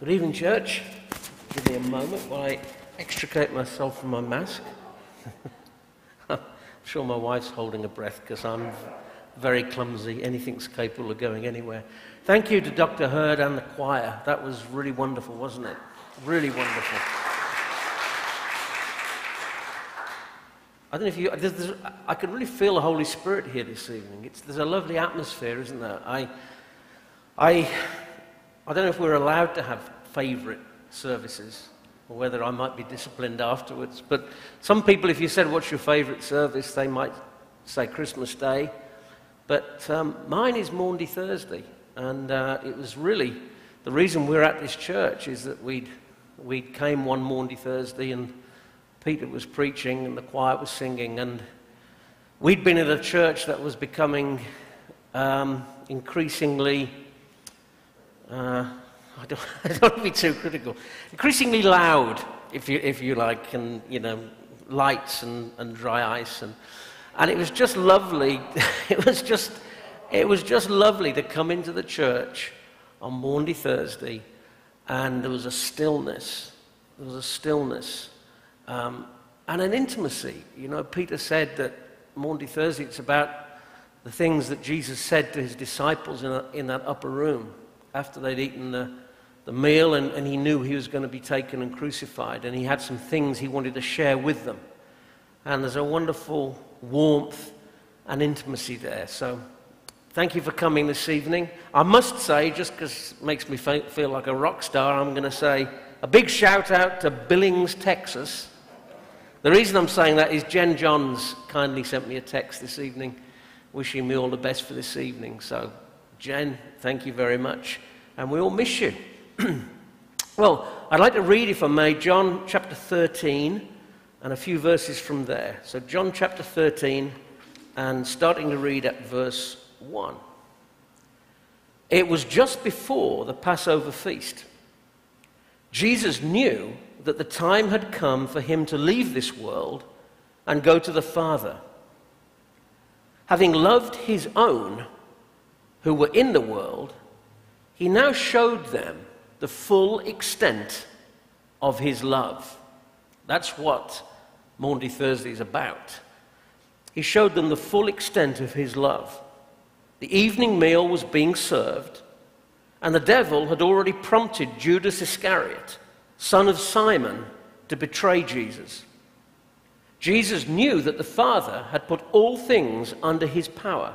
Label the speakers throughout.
Speaker 1: Good evening, church. Give me a moment while I extricate myself from my mask. I'm sure my wife's holding a breath because I'm very clumsy. Anything's capable of going anywhere. Thank you to Dr. Hurd and the choir. That was really wonderful, wasn't it? Really wonderful. I don't know if you. There's, there's, I can really feel the Holy Spirit here this evening. It's, there's a lovely atmosphere, isn't there? I, I, I don't know if we're allowed to have favourite services or whether I might be disciplined afterwards. But some people, if you said, What's your favourite service? they might say Christmas Day. But um, mine is Maundy Thursday. And uh, it was really the reason we're at this church is that we'd, we came one Maundy Thursday and Peter was preaching and the choir was singing. And we'd been at a church that was becoming um, increasingly. Uh, I don't, I don't want to be too critical. Increasingly loud, if you, if you like, and, you know, lights and, and dry ice. And, and it was just lovely. it was just, it was just lovely to come into the church on Maundy Thursday, and there was a stillness. There was a stillness um, and an intimacy. You know, Peter said that Maundy Thursday, it's about the things that Jesus said to his disciples in, a, in that upper room after they'd eaten the, the meal and, and he knew he was going to be taken and crucified. And he had some things he wanted to share with them. And there's a wonderful warmth and intimacy there. So thank you for coming this evening. I must say, just because it makes me feel like a rock star, I'm going to say a big shout out to Billings, Texas. The reason I'm saying that is Jen Johns kindly sent me a text this evening wishing me all the best for this evening. So, Jen, thank you very much. And we all miss you. well, I'd like to read, if I may, John chapter 13 and a few verses from there. So, John chapter 13, and starting to read at verse 1. It was just before the Passover feast. Jesus knew that the time had come for him to leave this world and go to the Father. Having loved his own who were in the world, he now showed them the full extent of his love. That's what Maundy Thursday is about. He showed them the full extent of his love. The evening meal was being served, and the devil had already prompted Judas Iscariot, son of Simon, to betray Jesus. Jesus knew that the Father had put all things under his power,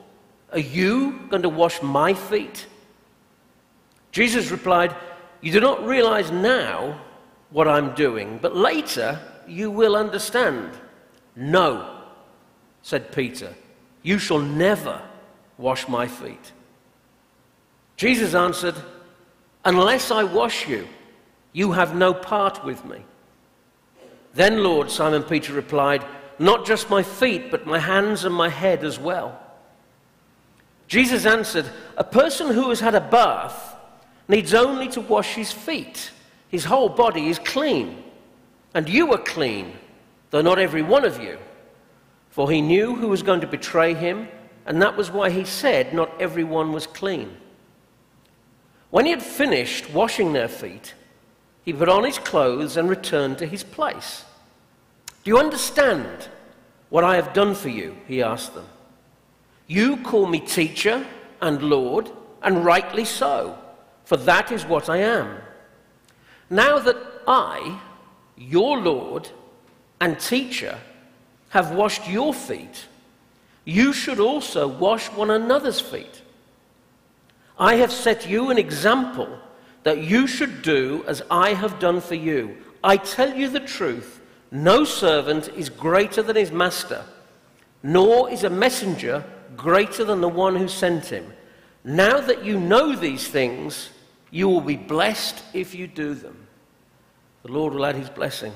Speaker 1: are you going to wash my feet? Jesus replied, You do not realize now what I'm doing, but later you will understand. No, said Peter, you shall never wash my feet. Jesus answered, Unless I wash you, you have no part with me. Then, Lord, Simon Peter replied, Not just my feet, but my hands and my head as well. Jesus answered, A person who has had a bath needs only to wash his feet. His whole body is clean. And you are clean, though not every one of you. For he knew who was going to betray him, and that was why he said, Not everyone was clean. When he had finished washing their feet, he put on his clothes and returned to his place. Do you understand what I have done for you? He asked them. You call me teacher and Lord, and rightly so, for that is what I am. Now that I, your Lord and teacher, have washed your feet, you should also wash one another's feet. I have set you an example that you should do as I have done for you. I tell you the truth no servant is greater than his master, nor is a messenger greater than the one who sent him. Now that you know these things, you will be blessed if you do them. the Lord will add his blessing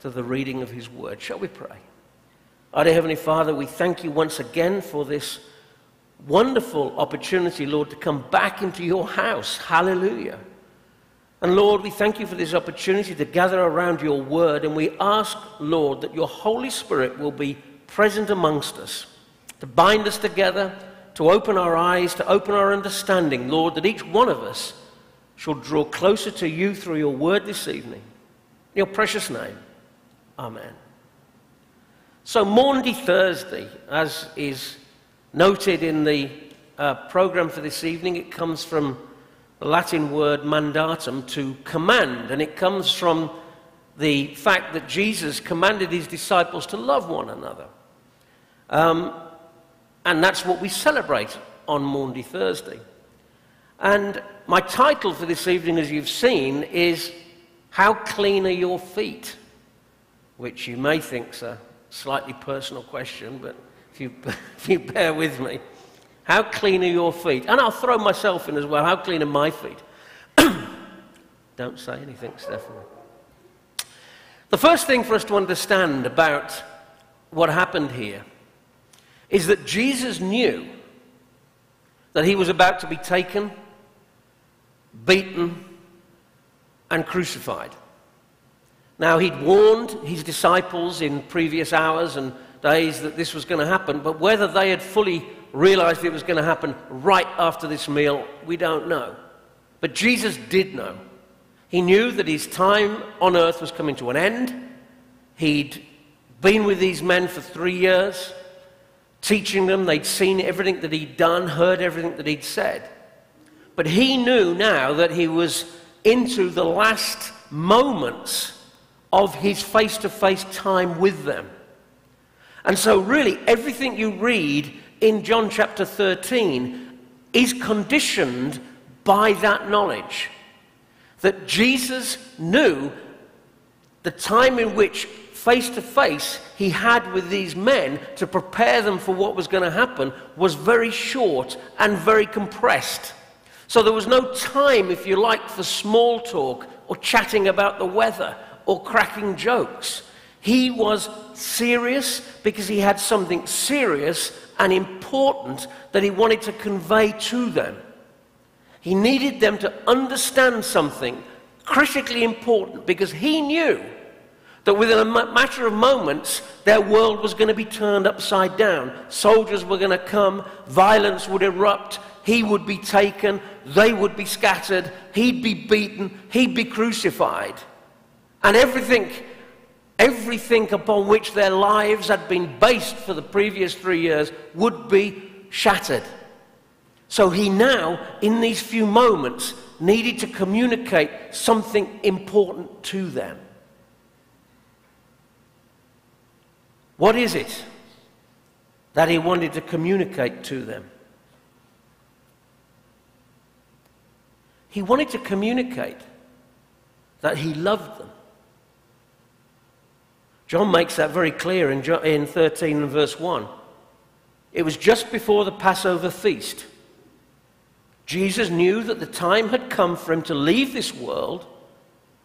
Speaker 1: to the reading of his word. Shall we pray? Our dear Heavenly Father, we thank you once again for this wonderful opportunity, Lord, to come back into your house. Hallelujah. And Lord, we thank you for this opportunity to gather around your word. And we ask, Lord, that your Holy Spirit will be present amongst us, to bind us together, to open our eyes, to open our understanding, Lord, that each one of us shall draw closer to you through your word this evening. In your precious name. Amen. So, Maundy Thursday, as is noted in the uh, program for this evening, it comes from the Latin word mandatum, to command, and it comes from the fact that Jesus commanded his disciples to love one another. Um, and that's what we celebrate on Maundy Thursday. And my title for this evening, as you've seen, is How Clean Are Your Feet? Which you may think is a slightly personal question, but if you, if you bear with me. How clean are your feet? And I'll throw myself in as well. How clean are my feet? Don't say anything, Stephanie. The first thing for us to understand about what happened here is that Jesus knew that he was about to be taken, beaten, and crucified. Now, he'd warned his disciples in previous hours and days that this was going to happen, but whether they had fully realized it was going to happen right after this meal, we don't know. But Jesus did know. He knew that his time on earth was coming to an end. He'd been with these men for three years, teaching them. They'd seen everything that he'd done, heard everything that he'd said. But he knew now that he was into the last moments of his face to face time with them. And so, really, everything you read in John chapter 13 is conditioned by that knowledge. That Jesus knew the time in which face to face he had with these men to prepare them for what was going to happen was very short and very compressed. So there was no time, if you like, for small talk or chatting about the weather or cracking jokes. He was serious because he had something serious and important that he wanted to convey to them. He needed them to understand something critically important because he knew that within a matter of moments, their world was going to be turned upside down. Soldiers were going to come, violence would erupt, he would be taken, they would be scattered, he'd be beaten, he'd be crucified. And everything everything upon which their lives had been based for the previous three years would be shattered. So he now, in these few moments, needed to communicate something important to them. What is it that he wanted to communicate to them? He wanted to communicate that he loved them. John makes that very clear in, in 13 and verse 1. It was just before the Passover feast. Jesus knew that the time had come for him to leave this world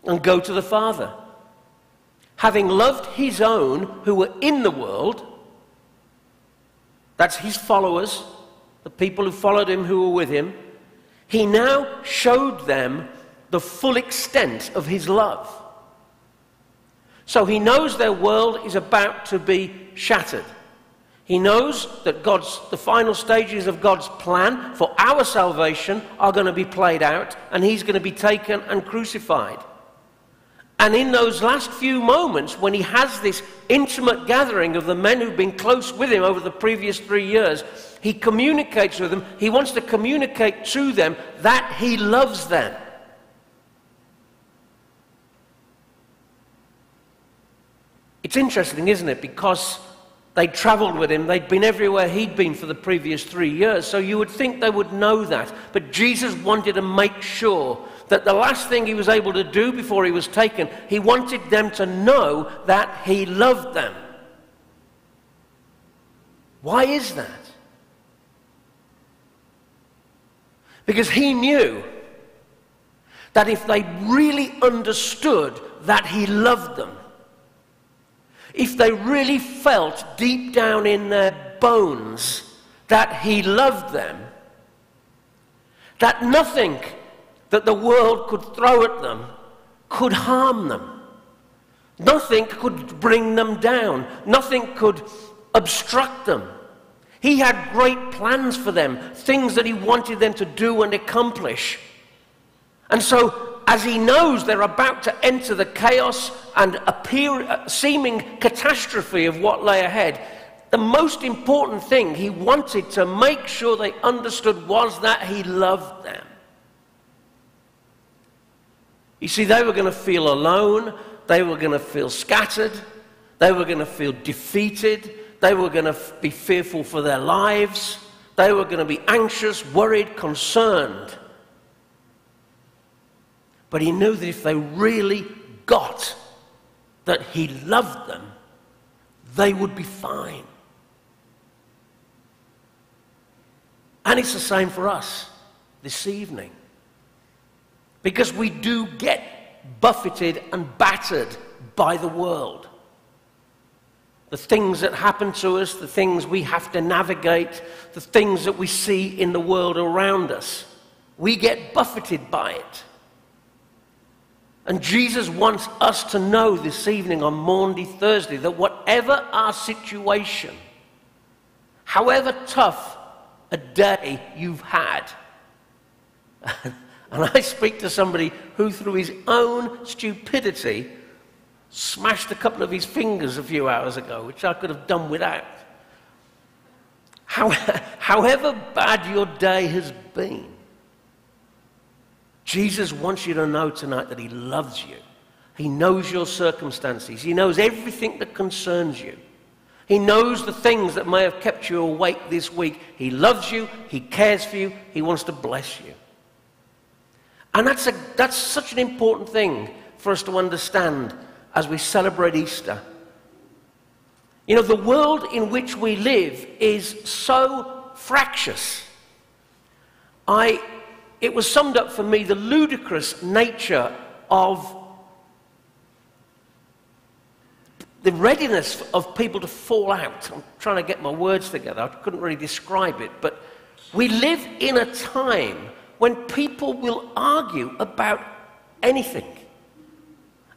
Speaker 1: and go to the Father. Having loved his own who were in the world, that's his followers, the people who followed him who were with him, he now showed them the full extent of his love. So he knows their world is about to be shattered. He knows that God's, the final stages of God's plan for our salvation are going to be played out, and he's going to be taken and crucified. And in those last few moments, when he has this intimate gathering of the men who've been close with him over the previous three years, he communicates with them. He wants to communicate to them that he loves them. It's interesting, isn't it? Because they'd traveled with him, they'd been everywhere he'd been for the previous three years, so you would think they would know that. But Jesus wanted to make sure that the last thing he was able to do before he was taken, he wanted them to know that he loved them. Why is that? Because he knew that if they really understood that he loved them, if they really felt deep down in their bones that he loved them, that nothing that the world could throw at them could harm them. Nothing could bring them down. Nothing could obstruct them. He had great plans for them, things that he wanted them to do and accomplish. And so, as he knows they're about to enter the chaos and appear, uh, seeming catastrophe of what lay ahead, the most important thing he wanted to make sure they understood was that he loved them. You see, they were going to feel alone, they were going to feel scattered, they were going to feel defeated, they were going to be fearful for their lives, they were going to be anxious, worried, concerned. But he knew that if they really got that he loved them, they would be fine. And it's the same for us this evening. Because we do get buffeted and battered by the world. The things that happen to us, the things we have to navigate, the things that we see in the world around us. We get buffeted by it. And Jesus wants us to know this evening on Maundy Thursday that whatever our situation, however tough a day you've had, And I speak to somebody who, through his own stupidity, smashed a couple of his fingers a few hours ago, which I could have done without. How, however bad your day has been, Jesus wants you to know tonight that he loves you. He knows your circumstances. He knows everything that concerns you. He knows the things that may have kept you awake this week. He loves you. He cares for you. He wants to bless you. And that's, a, that's such an important thing for us to understand as we celebrate Easter. You know, the world in which we live is so fractious. I, it was summed up for me the ludicrous nature of the readiness of people to fall out. I'm trying to get my words together. I couldn't really describe it. But we live in a time when people will argue about anything.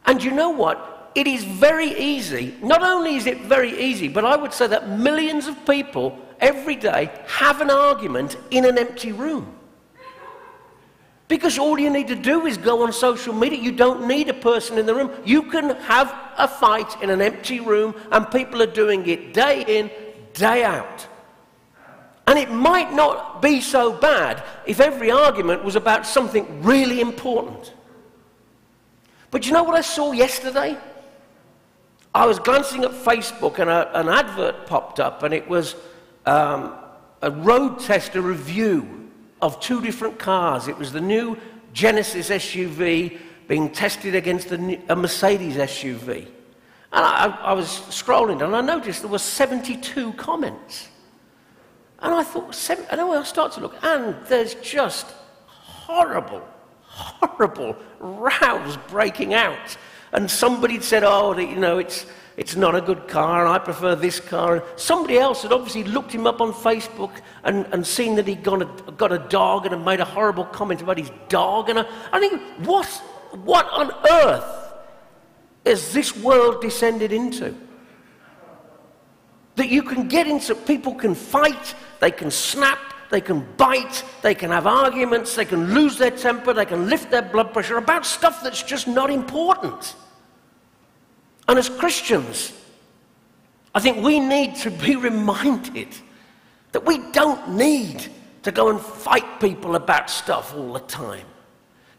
Speaker 1: And you know what? It is very easy. Not only is it very easy, but I would say that millions of people every day have an argument in an empty room. Because all you need to do is go on social media. You don't need a person in the room. You can have a fight in an empty room, and people are doing it day in, day out. And it might not be so bad if every argument was about something really important. But you know what I saw yesterday? I was glancing at Facebook and a, an advert popped up, and it was um, a road tester review of two different cars. It was the new Genesis SUV being tested against a, a Mercedes SUV. And I, I was scrolling and I noticed there were 72 comments. And I thought, seven, and I start to look, and there's just horrible, horrible rows breaking out. And somebody said, oh, you know, it's, it's not a good car, and I prefer this car. And somebody else had obviously looked him up on Facebook and, and seen that he'd got a, got a dog and had made a horrible comment about his dog. And I, I think, what, what on earth is this world descended into? That you can get into, people can fight, they can snap, they can bite, they can have arguments, they can lose their temper, they can lift their blood pressure about stuff that's just not important. And as Christians, I think we need to be reminded that we don't need to go and fight people about stuff all the time.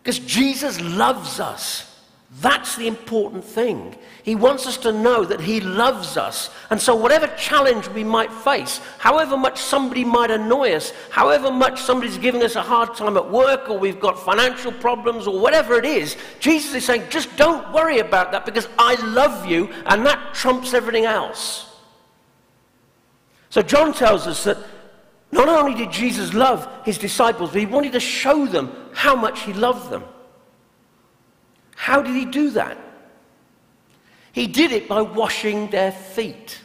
Speaker 1: Because Jesus loves us. That's the important thing. He wants us to know that He loves us. And so, whatever challenge we might face, however much somebody might annoy us, however much somebody's giving us a hard time at work, or we've got financial problems, or whatever it is, Jesus is saying, just don't worry about that because I love you, and that trumps everything else. So, John tells us that not only did Jesus love his disciples, but he wanted to show them how much he loved them. How did he do that? He did it by washing their feet.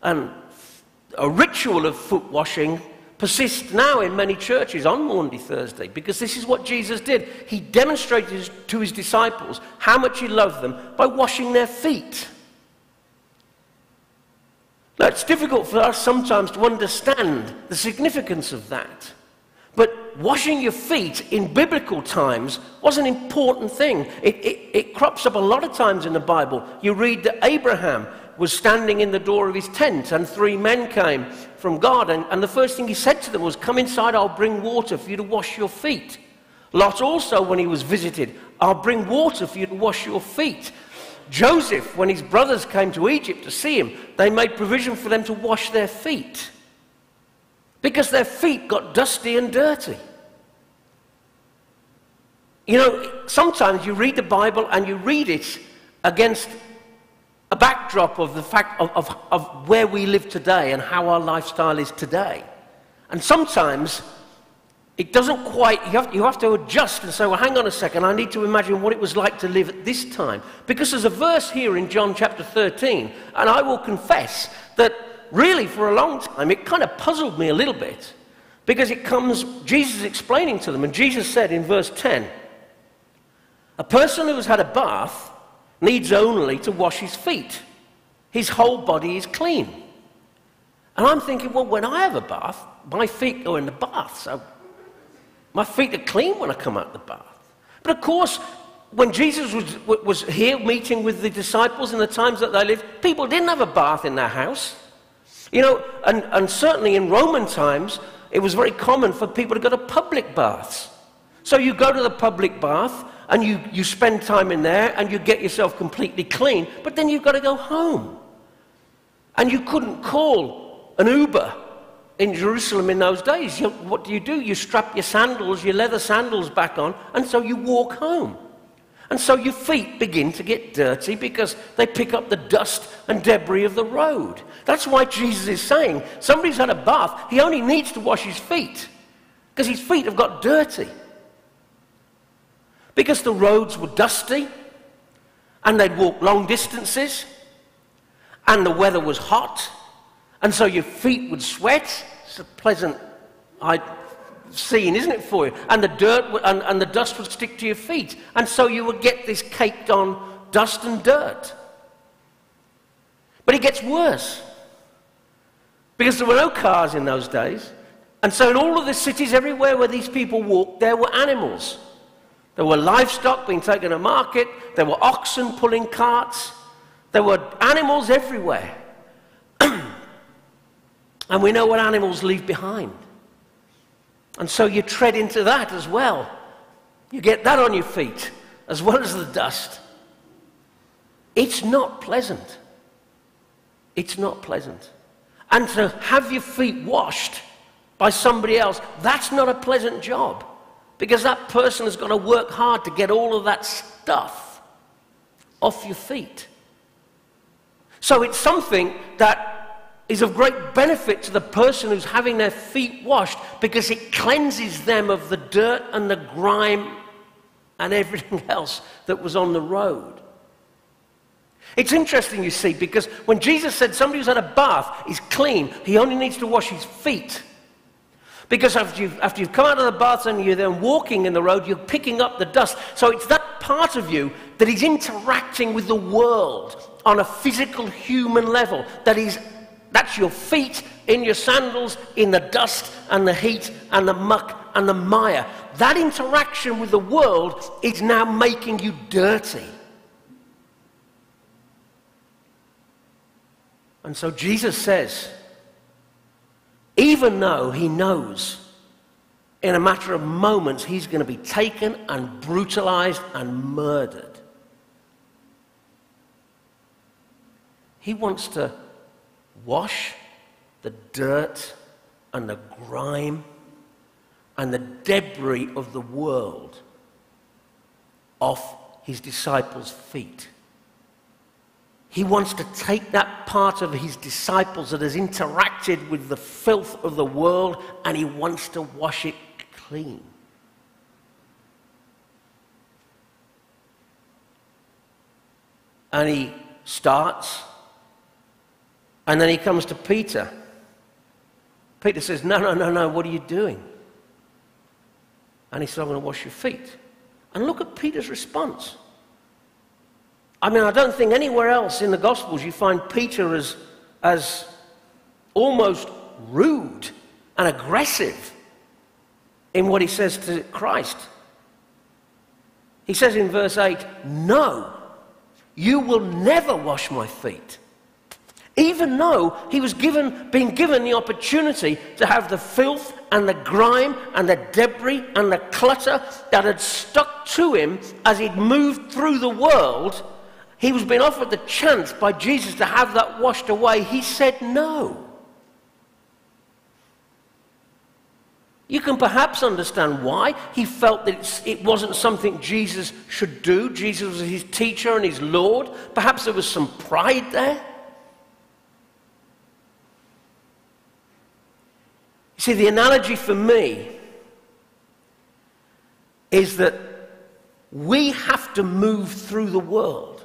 Speaker 1: And a ritual of foot washing persists now in many churches on Maundy Thursday because this is what Jesus did. He demonstrated to his disciples how much he loved them by washing their feet. Now, it's difficult for us sometimes to understand the significance of that. But washing your feet in biblical times was an important thing. It, it, it, crops up a lot of times in the Bible. You read that Abraham was standing in the door of his tent, and three men came from God. And, and the first thing he said to them was, Come inside, I'll bring water for you to wash your feet. Lot also, when he was visited, I'll bring water for you to wash your feet. Joseph, when his brothers came to Egypt to see him, they made provision for them to wash their feet because their feet got dusty and dirty. You know, sometimes you read the Bible and you read it against a backdrop of the fact of, of, of where we live today and how our lifestyle is today. And sometimes it doesn't quite, you have, you have to adjust and say, well, hang on a second, I need to imagine what it was like to live at this time. Because there's a verse here in John chapter 13, and I will confess that really, for a long time, it kind of puzzled me a little bit because it comes, Jesus explaining to them, and Jesus said in verse 10, a person who has had a bath needs only to wash his feet. His whole body is clean. And I'm thinking, well, when I have a bath, my feet go in the bath, so my feet are clean when I come out of the bath. But of course, when Jesus was, was here meeting with the disciples in the times that they lived, people didn't have a bath in their house. You know, and, and certainly in Roman times, it was very common for people to go to public baths. So you go to the public bath and you, you spend time in there and you get yourself completely clean, but then you've got to go home. And you couldn't call an Uber in Jerusalem in those days. You, what do you do? You strap your sandals, your leather sandals back on, and so you walk home. And so your feet begin to get dirty because they pick up the dust and debris of the road. That's why Jesus is saying somebody's had a bath, he only needs to wash his feet because his feet have got dirty. Because the roads were dusty and they'd walk long distances and the weather was hot and so your feet would sweat. It's a pleasant scene, isn't it, for you? And the dirt and, and the dust would stick to your feet. And so you would get this caked on dust and dirt. But it gets worse. Because there were no cars in those days. And so in all of the cities, everywhere where these people walked, there were animals. There were livestock being taken to market. There were oxen pulling carts. There were animals everywhere. and we know what animals leave behind. And so you tread into that as well. You get that on your feet as well as the dust. It's not pleasant. It's not pleasant. And to have your feet washed by somebody else, that's not a pleasant job because that person has got to work hard to get all of that stuff off your feet. So it's something that is of great benefit to the person who's having their feet washed because it cleanses them of the dirt and the grime and everything else that was on the road. It's interesting, you see, because when Jesus said somebody who's had a bath is clean, he only needs to wash his feet. Because after you've, after you've come out of the bath and you're then walking in the road, you're picking up the dust. So it's that part of you that is interacting with the world on a physical human level that is that's your feet in your sandals, in the dust and the heat and the muck and the mire. That interaction with the world is now making you dirty. And so Jesus says, even though he knows in a matter of moments he's going to be taken and brutalized and murdered, he wants to wash the dirt and the grime and the debris of the world off his disciples' feet. He wants to take that part of his disciples that has interacted with the filth of the world and he wants to wash it clean. and he starts. And then he comes to Peter. Peter says, No, no, no, no, what are you doing? And he said, I'm going to wash your feet. And look at Peter's response. I mean, I don't think anywhere else in the Gospels you find Peter as, as almost rude and aggressive in what he says to Christ. He says in verse 8, No, you will never wash my feet. Even though he was given, being given the opportunity to have the filth and the grime and the debris and the clutter that had stuck to him as he'd moved through the world, he was being offered the chance by Jesus to have that washed away. He said no. You can perhaps understand why. He felt that it wasn't something Jesus should do. Jesus was his teacher and his Lord. Perhaps there was some pride there. See, the analogy for me is that we have to move through the world.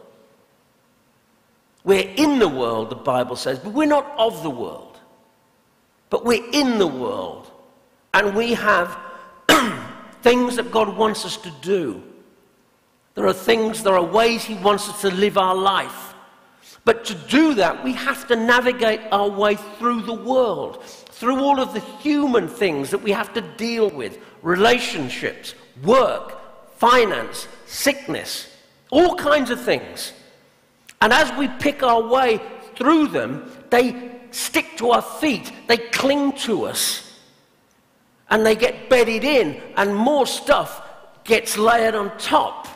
Speaker 1: We're in the world, the Bible says, but we're not of the world. But we're in the world. And we have things that God wants us to do. There are things, there are ways He wants us to live our life. But to do that, we have to navigate our way through the world, through all of the human things that we have to deal with relationships, work, finance, sickness, all kinds of things. And as we pick our way through them, they stick to our feet, they cling to us and they get bedded in, and more stuff gets layered on top.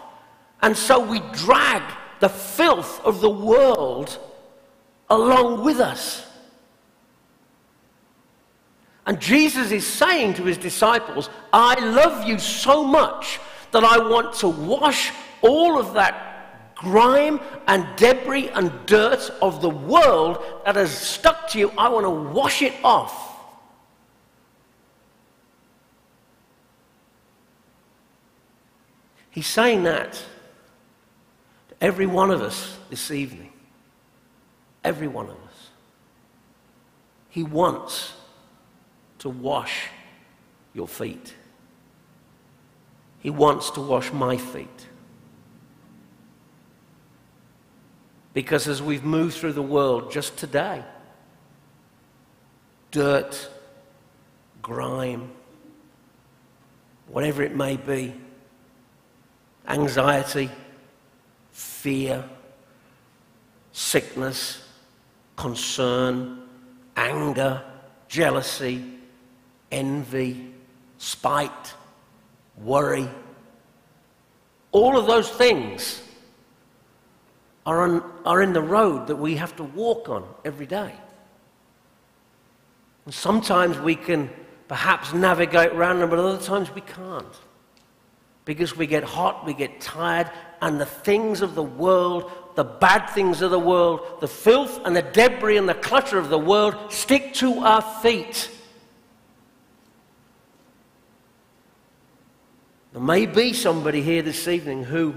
Speaker 1: And so we drag the filth of the world along with us. And Jesus is saying to his disciples, I love you so much that I want to wash all of that grime and debris and dirt of the world that has stuck to you. I want to wash it off. He's saying that to every one of us this evening. Every one of us. He wants to wash your feet. He wants to wash my feet. Because as we've moved through the world just today, dirt, grime, whatever it may be, anxiety, fear, sickness, concern, anger, jealousy, envy, spite, worry. All of those things are, on, are in the road that we have to walk on every day. And sometimes we can perhaps navigate around them, but other times we can't because we get hot, we get tired, and the things of the world, the bad things of the world, the filth and the debris and the clutter of the world stick to our feet. There may be somebody here this evening who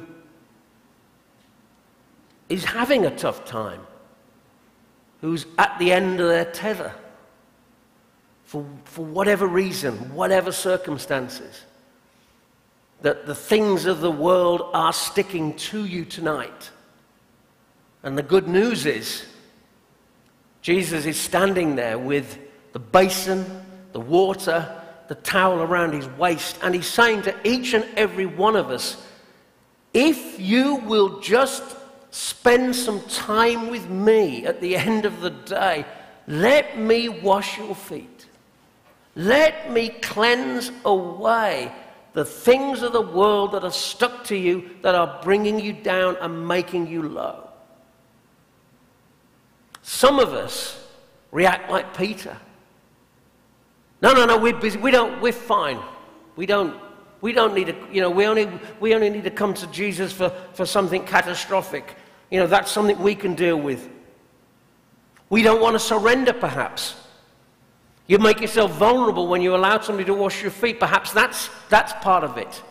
Speaker 1: is having a tough time, who's at the end of their tether for, for whatever reason, whatever circumstances that the things of the world are sticking to you tonight. And the good news is, Jesus is standing there with the basin, the water, the towel around his waist, and he's saying to each and every one of us, if you will just spend some time with me at the end of the day, let me wash your feet. Let me cleanse away the things of the world that are stuck to you, that are bringing you down and making you low. Some of us react like Peter. No, no, no, we're busy. We don't, we're fine. We don't, we don't need to, you know, we only, we only need to come to Jesus for, for something catastrophic. You know, that's something we can deal with. We don't want to surrender, perhaps. You make yourself vulnerable when you allow somebody to wash your feet. Perhaps that's, that's part of it.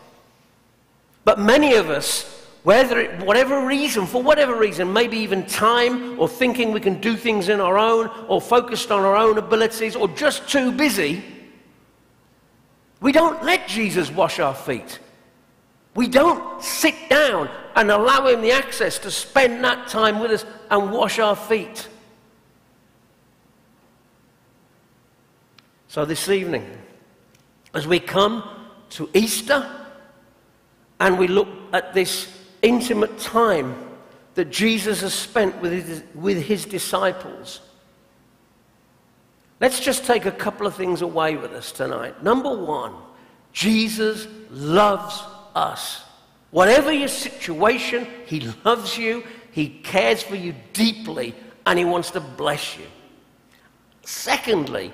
Speaker 1: But many of us whether whatever reason, for whatever reason, maybe even time or thinking we can do things in our own or focused on our own abilities or just too busy, we don't let Jesus wash our feet. We don't sit down and allow him the access to spend that time with us and wash our feet. So this evening, as we come to Easter and we look at this intimate time that Jesus has spent with his, with his disciples, let's just take a couple of things away with us tonight. Number one, Jesus loves us. Whatever your situation, He loves you, He cares for you deeply, and He wants to bless you. Secondly,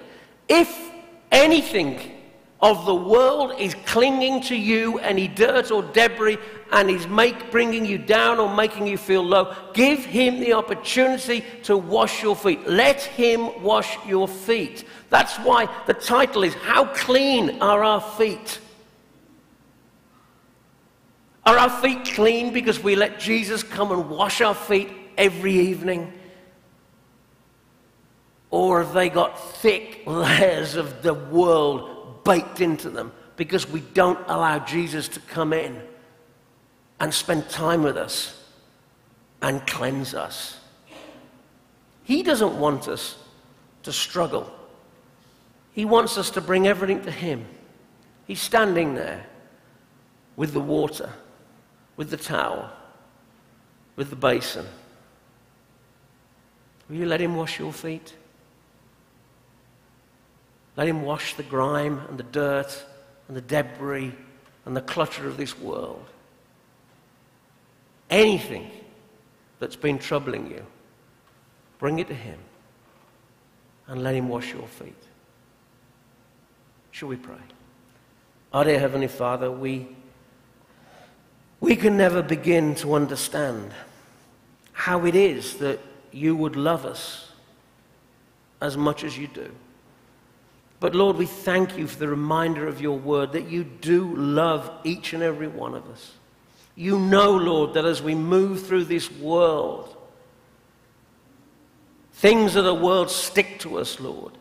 Speaker 1: if anything of the world is clinging to you, any dirt or debris, and is make, bringing you down or making you feel low, give him the opportunity to wash your feet. Let him wash your feet. That's why the title is How Clean Are Our Feet? Are our feet clean because we let Jesus come and wash our feet every evening? Or have they got thick layers of the world baked into them because we don't allow Jesus to come in and spend time with us and cleanse us? He doesn't want us to struggle. He wants us to bring everything to Him. He's standing there with the water with the towel, with the basin. Will you let him wash your feet? Let him wash the grime and the dirt and the debris and the clutter of this world. Anything that's been troubling you, bring it to him and let him wash your feet. Shall we pray? Our dear Heavenly Father, we we can never begin to understand how it is that you would love us as much as you do. But Lord, we thank you for the reminder of your word that you do love each and every one of us. You know, Lord, that as we move through this world, things of the world stick to us, Lord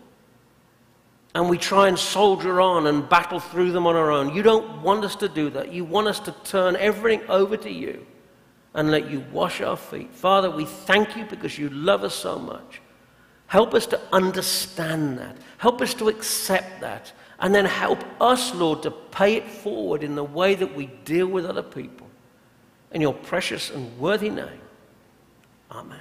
Speaker 1: and we try and soldier on and battle through them on our own. You don't want us to do that. You want us to turn everything over to you and let you wash our feet. Father, we thank you because you love us so much. Help us to understand that. Help us to accept that. And then help us, Lord, to pay it forward in the way that we deal with other people. In your precious and worthy name. Amen.